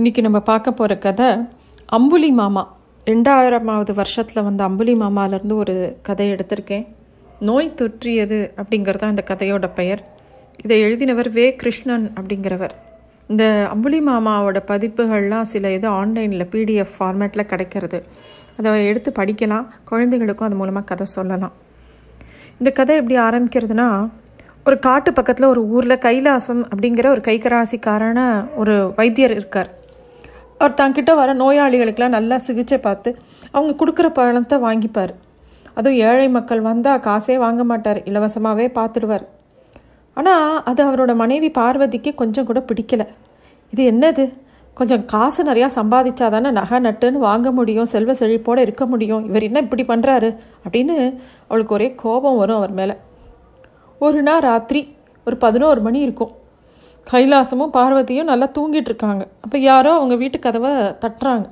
இன்றைக்கி நம்ம பார்க்க போகிற கதை அம்புலி மாமா. ரெண்டாயிரமாவது வருஷத்தில் வந்த அம்புலி மாமாலேருந்து ஒரு கதை எடுத்திருக்கேன். நோய் தொற்றியது அப்படிங்கிறது தான் இந்த கதையோட பெயர். இதை எழுதினவர் வே. கிருஷ்ணன் அப்படிங்கிறவர். இந்த அம்புலி மாமாவோட பதிப்புகள்லாம் சில இது ஆன்லைனில் பிடிஎஃப் ஃபார்மேட்டில் கிடைக்கிறது. அதை எடுத்து படிக்கலாம். குழந்தைகளுக்கும் அது மூலமாக கதை சொல்லலாம். இந்த கதை எப்படி ஆரம்பிக்கிறதுனா ஒரு காட்டு பக்கத்தில் ஒரு ஊரில் கைலாசம் அப்படிங்கிற ஒரு கைகராசிக்காரன ஒரு வைத்தியர் இருக்கார். அவர் தங்கிட்ட வர நோயாளிகளுக்கெல்லாம் நல்லா சிகிச்சை பார்த்து அவங்க கொடுக்குற பழத்தை வாங்கிப்பார். அதுவும் ஏழை மக்கள் வந்தால் காசே வாங்க மாட்டார். இலவசமாகவே பார்த்துடுவார். ஆனால் அது அவரோட மனைவி பார்வதிக்கு கொஞ்சம் கூட பிடிக்கலை. இது என்னது? கொஞ்சம் காசு நிறையா சம்பாதிச்சா தானே நகை நட்டுன்னு வாங்க முடியும் செல்வ செழிப்போடு இருக்க முடியும். இவர் என்ன இப்படி பண்ணுறாரு அப்படின்னு அவளுக்கு ஒரே கோபம் வரும் அவர் மேலே. ஒரு நாள் ராத்திரி ஒரு பதினோரு மணி இருக்கும். கைலாசமும் பார்வதியும் நல்லா தூங்கிட்டு இருக்காங்க அப்போ யாரோ அவங்க வீட்டு கதவை தட்டுறாங்க.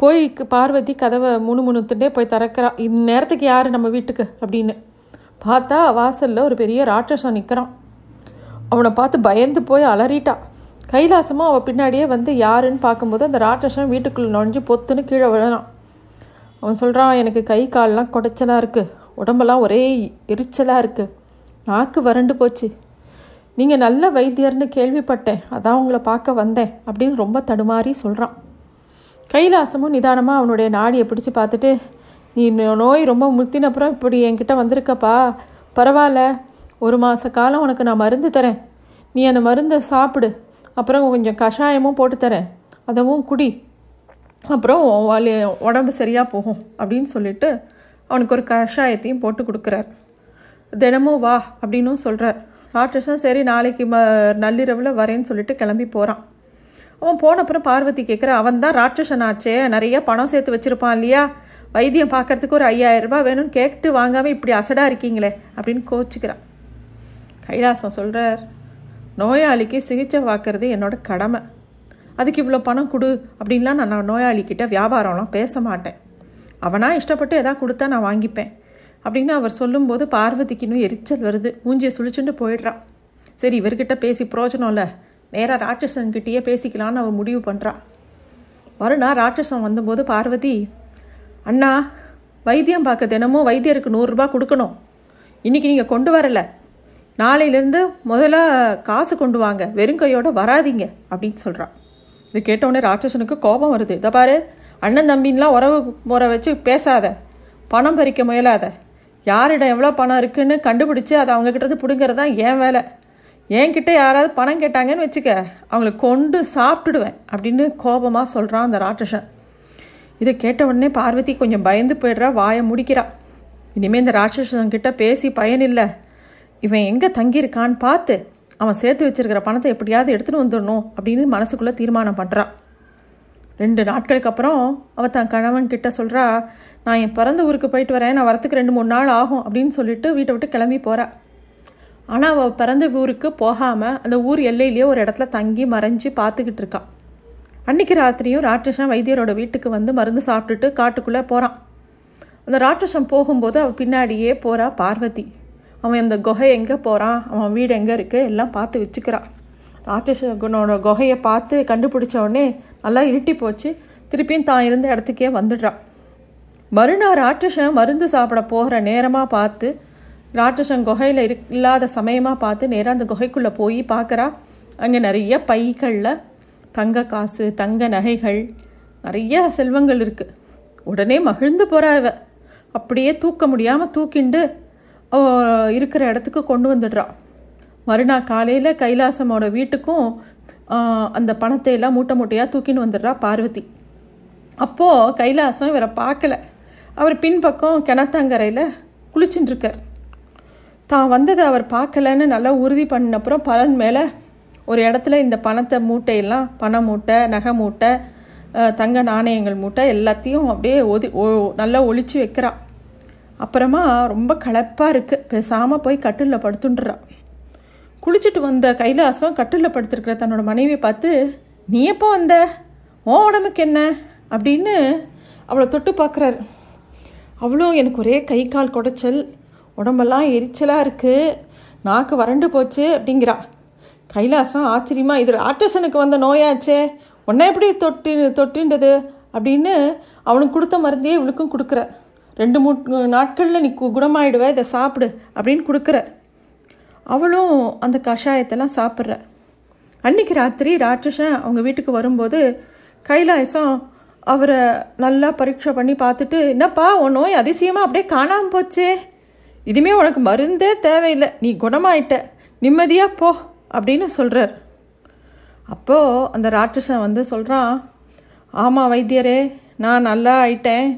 போய் பார்வதி கதவை முணு முணுத்துட்டே போய் திறக்கிறா. இந்நேரத்துக்கு யார் நம்ம வீட்டுக்கு? அப்படின்னு பார்த்தா வாசலில் ஒரு பெரிய ராட்சசன் நிற்கிறான் அவனை பார்த்து பயந்து போய் அலறிட்டா. கைலாசமும் அவள் பின்னாடியே வந்து யாருன்னு பார்க்கும்போது அந்த ராட்சசன் வீட்டுக்குள்ளே நுழைஞ்சு பொத்துன்னு கீழே விழறான். அவன் சொல்கிறான் எனக்கு கை கால்லாம் குடைச்சலாக இருக்குது உடம்பெல்லாம் ஒரே எரிச்சலாக இருக்குது நாக்கு வறண்டு போச்சு. நீங்கள் நல்ல வைத்தியர்னு கேள்விப்பட்டேன். அதான் உங்களை பார்க்க வந்தேன் அப்படின்னு ரொம்ப தடுமாறி சொல்கிறான் கைலாசமும் நிதானமாக அவனுடைய நாடியை பிடிச்சி பார்த்துட்டு நீ நோய் ரொம்ப முத்தினப்புறம் இப்படி என்கிட்ட வந்திருக்கப்பா. பரவாயில்ல. ஒரு மாத காலம் உனக்கு நான் மருந்து தரேன். நீ அந்த மருந்தை சாப்பிடு. அப்புறம் கொஞ்சம் கஷாயமும் போட்டு தரேன். அதவும் குடி. அப்புறம் வலி உடம்பு சரியாக போகும் அப்படின்னு சொல்லிட்டு அவனுக்கு ஒரு கஷாயத்தையும் போட்டு கொடுக்குறார். தினமும் வா அப்படின்னும் சொல்கிறார் ராட்சசன் சரி நாளைக்கு ம நள்ளிரவில் வரேன்னு சொல்லிட்டு கிளம்பி போகிறான் அவன் போன அப்புறம் பார்வதி கேட்குற அவன் தான் ராட்சசன் ஆச்சே நிறைய பணம் சேர்த்து வச்சுருப்பான் இல்லையா? வைத்தியம் பார்க்கறதுக்கு ஒரு ஐயாயிரம் ரூபாய் வேணும்னு கேட்டு வாங்காமல் இப்படி அசடாக இருக்கீங்களே அப்படின்னு கோச்சிக்கிறான். கைலாசம் சொல்கிறார் நோயாளிக்கு சிகிச்சை பார்க்கறது என்னோட கடமை. அதுக்கு இவ்வளோ பணம் கொடு அப்படின்லாம் நான் நோயாளிக்கிட்ட வியாபாரம்லாம் பேச மாட்டேன். அவனாக இஷ்டப்பட்டு எதாவது கொடுத்தா நான் வாங்கிப்பேன். அப்படின்னு அவர் சொல்லும்போது பார்வதிக்கு இன்னும் எரிச்சல் வருது. மூஞ்சியை சுழிச்சுட்டு போயிடுறான் சரி இவர்கிட்ட பேசி பிரோஜனம் இல்லை நேராக ராட்சசன்கிட்டயே பேசிக்கலான்னு அவர் முடிவு பண்ணுறா மறுநாள் ராட்சசன் வந்தபோது பார்வதி அண்ணா வைத்தியம் பார்க்க தினமும் வைத்தியருக்கு நூறுரூபா கொடுக்கணும். இன்னைக்கு நீங்கள் கொண்டு வரலை. நாளையிலேருந்து முதல்ல காசு கொண்டு வாங்க. வெறும் வராதிங்க வராதீங்க. அப்படின்னு சொல்கிறான் இது கேட்டவுடனே ராட்சசனுக்கு கோபம் வருது. இதை பாரு அண்ணன் தம்பின்லாம் உறவு முறை வச்சு பேசாத. பணம் பறிக்க முயலாத. யாரிடம் எவ்வளோ பணம் இருக்குன்னு கண்டுபிடிச்சி அதை அவங்க பிடுங்கிறது தான் என் வேலை. என்கிட்ட யாராவது பணம் கேட்டாங்கன்னு வச்சுக்க அவங்கள கொண்டு சாப்பிட்டுடுவேன் அப்படின்னு கோபமாக சொல்கிறான் அந்த ராட்சசன். இதை கேட்ட உடனே பார்வதி கொஞ்சம் பயந்து போயிடுறா வாயை முடிக்கிறா. இனிமேல் இந்த ராட்சசன் கிட்ட பேசி பயன் இல்லை. இவன் எங்கே தங்கியிருக்கான்னு பார்த்து அவன் சேர்த்து வச்சிருக்கிற பணத்தை எப்படியாவது எடுத்துகிட்டு வந்துடணும் அப்படின்னு மனசுக்குள்ளே தீர்மானம் பண்ணுறான் ரெண்டு நாட்களுக்கு அப்புறம் அவள் தன் கணவன் கிட்ட சொல்கிறா நான் என் பிறந்த ஊருக்கு போயிட்டு வரேன் நான் வரத்துக்கு ரெண்டு மூணு நாள் ஆகும் அப்படின்னு சொல்லிட்டு வீட்டை விட்டு கிளம்பி போகிறா ஆனால் அவள் பிறந்த ஊருக்கு போகாமல் அந்த ஊர் எல்லையிலேயே ஒரு இடத்துல தங்கி மறைஞ்சு பார்த்துக்கிட்டு இருக்கான் அன்னைக்கு ராத்திரியும் ராட்சசன் வைத்தியரோட வீட்டுக்கு வந்து மருந்து சாப்பிட்டுட்டு காட்டுக்குள்ளே போகிறான் அந்த ராட்சசன் போகும்போது அவள் பின்னாடியே போகிறா பார்வதி. அவன் அந்த குகை எங்கே போகிறான் அவன் வீடு எங்கே இருக்குது எல்லாம் பார்த்து வச்சுக்கிறான் ராட்சசனோட குகையை பார்த்து கண்டுபிடிச்ச உடனே எல்லாம் இருட்டி போச்சு. திருப்பியும் தான் இருந்த இடத்துக்கே வந்துடுறான் மறுநாள் ராட்சசன் மருந்து சாப்பிட போகிற நேரமாக பார்த்து ராட்சசன் குகையில் இரு இல்லாத சமயமாக பார்த்து நேராக அந்த குகைக்குள்ளே போய் பார்க்குறா. அங்கே நிறைய பைகளில் தங்க காசு தங்க நகைகள் நிறைய செல்வங்கள் இருக்குது உடனே மகிழ்ந்து போகிறா இவ. அப்படியே தூக்க முடியாமல் தூக்கிண்டு இருக்கிற இடத்துக்கு கொண்டு வந்துடுறா. மறுநாள் காலையில் கைலாசமோட வீட்டுக்கும் அந்த பணத்தை எல்லாம் மூட்டை மூட்டையாக தூக்கின்னு வந்துடுறா பார்வதி. அப்போது கைலாசம் இவரை பார்க்கல. அவர் பின்பக்கம் கிணத்தங்கரையில் குளிச்சுட்டுருக்கார் தான் வந்ததை அவர் பார்க்கலன்னு நல்லா உறுதி பண்ண அப்புறம் பலன் மேலே ஒரு இடத்துல இந்த பணத்தை மூட்டையெல்லாம் பண மூட்டை நகை மூட்டை தங்க நாணயங்கள் மூட்டை எல்லாத்தையும் அப்படியே ஒதி ஒ நல்லா ஒழிச்சு வைக்கிறா. அப்புறமா ரொம்ப களைப்பாக இருக்குது பேசாமல் போய் கட்டிலில் படுத்துண்டுறா குளிச்சுட்டு வந்த கைலாசம் கட்டிலில் படுத்திருக்கிற தன்னோட மனைவியை பார்த்து நீ எப்போ வந்த? ஓ உடம்புக்கு என்ன? அப்படின்னு அவளை தொட்டு பார்க்குறாரு. அவளும் எனக்கு ஒரே கை கால் குடைச்சல் உடம்பெல்லாம் எரிச்சலாக இருக்குது நாக்கு வறண்டு போச்சு அப்படிங்கிறா. கைலாசம் ஆச்சரியமாக இது ராட்சசனுக்கு வந்த நோயாச்சே உன்னை எப்படி தொட்டு தொட்டுன்றது? அப்படின்னு அவனுக்கு கொடுத்த மருந்தையே இவளுக்கும் கொடுக்குற. ரெண்டு மூணு நாட்களில் நீ கு- குணமாயிடுவ இதை சாப்பிடு அப்படின்னு கொடுக்குற. அவளும் அந்த கஷாயத்தெல்லாம் சாப்பிட்ற. அன்னைக்கு ராத்திரி ராட்சசன் அவங்க வீட்டுக்கு வரும்போது கைலாயசம் அவரை நல்லா பரீட்சை பண்ணி பார்த்துட்டு என்னப்பா உன் நோய் அதிசயமாக அப்படியே காணாமல் போச்சே. இதுமே உனக்கு மருந்தே தேவையில்லை. நீ குணமாயிட்ட. நிம்மதியாக போ அப்படின்னு சொல்கிறார் அப்போது அந்த ராட்சசன் வந்து சொல்கிறான் ஆமாம் வைத்தியரே நான் நல்லா ஆயிட்டேன்.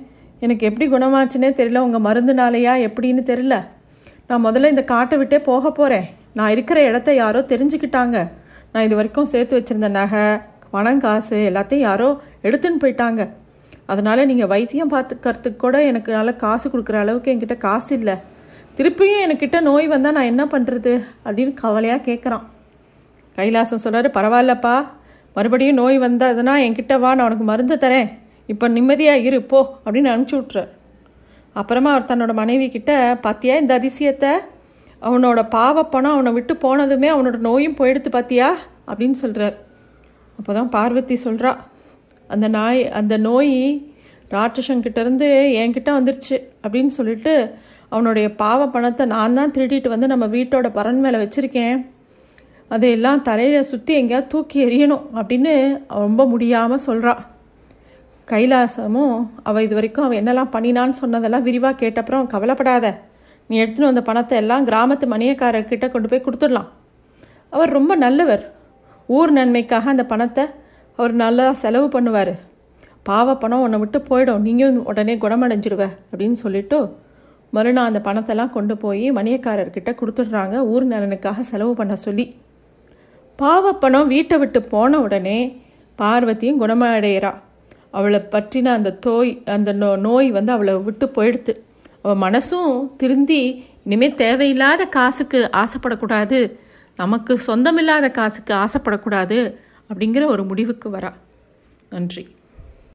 எனக்கு எப்படி குணமாச்சுன்னே தெரியல. உங்கள் மருந்துனாலையா எப்படின்னு தெரியல. நான் முதல்ல இந்த காட்டை விட்டே போக போகிறேன் நான் இருக்கிற இடத்த யாரோ தெரிஞ்சுக்கிட்டாங்க. நான் இது வரைக்கும் சேர்த்து வச்சுருந்த நகை பணம் காசு எல்லாத்தையும் யாரோ எடுத்துன்னு போயிட்டாங்க. அதனால் நீங்கள் வைத்தியம் பார்த்துக்கிறதுக்கு கூட எனக்கு நல்லா காசு கொடுக்குற அளவுக்கு என்கிட்ட காசு இல்லை. திருப்பியும் என்கிட்ட நோய் வந்தால் நான் என்ன பண்ணுறது அப்படின்னு கவலையாக கேட்குறான் கைலாசம் சொல்கிறாரு பரவாயில்லப்பா. மறுபடியும் நோய் வந்ததுன்னா என்கிட்ட வா நான் உனக்கு மருந்து தரேன். இப்போ நிம்மதியாக இரு போ அப்படின்னு அனுப்பிச்சி விட்றார் அப்புறமா அவர் தன்னோட மனைவி கிட்ட பாத்தியா இந்த அதிசயத்தை? அவனோட பாவப்பணம் அவனை விட்டு போனதுமே அவனோட நோயும் போயிடுத்து பாத்தியா? அப்படின்னு சொல்கிறார் அப்போ தான் பார்வதி சொல்கிறா அந்த நாய் அந்த நோய் ராட்சசங்கிட்டேருந்து என்கிட்ட வந்துருச்சு அப்படின்னு சொல்லிட்டு அவனுடைய பாவ பணத்தை நான் தான் திருடிட்டு வந்து நம்ம வீட்டோட பரன் மேலே வச்சுருக்கேன். அதையெல்லாம் தலையில் சுற்றி எங்கேயாவது தூக்கி எறியணும் அப்படின்னு ரொம்ப முடியாமல் சொல்கிறா கைலாசமும் அவள் இது வரைக்கும் அவள் என்னெல்லாம் பண்ணினான்னு சொன்னதெல்லாம் விரிவாக கேட்டப்புறம் கவலைப்படாத. நீ எடுத்துன்னு வந்த பணத்தை எல்லாம் கிராமத்து மணியக்காரர்கிட்ட கொண்டு போய் கொடுத்துடலாம். அவர் ரொம்ப நல்லவர். ஊர் நன்மைக்காக அந்த பணத்தை அவர் நல்லா செலவு பண்ணுவார். பாவ பணம் உன்னை விட்டு போயிடும். நீயும் உடனே குணமடைஞ்சிடுவ அப்படின்னு சொல்லிட்டு மறுநாள் அந்த பணத்தெல்லாம் கொண்டு போய் மணியக்காரர்கிட்ட கொடுத்துட்றாங்க. ஊர் நலனுக்காக செலவு பண்ண சொல்லி. பாவப்பணம் வீட்டை விட்டு போன உடனே பார்வதியும் குணமடைகிறா அவளை பற்றின அந்த தோய் அந்த நோ நோய் வந்து அவளை விட்டு போயிடுத்து. அவள் மனசும் திருந்தி இனிமேல் தேவையில்லாத காசுக்கு ஆசைப்படக்கூடாது. நமக்கு சொந்தமில்லாத காசுக்கு ஆசைப்படக்கூடாது அப்படிங்கிற ஒரு முடிவுக்கு வரா. நன்றி.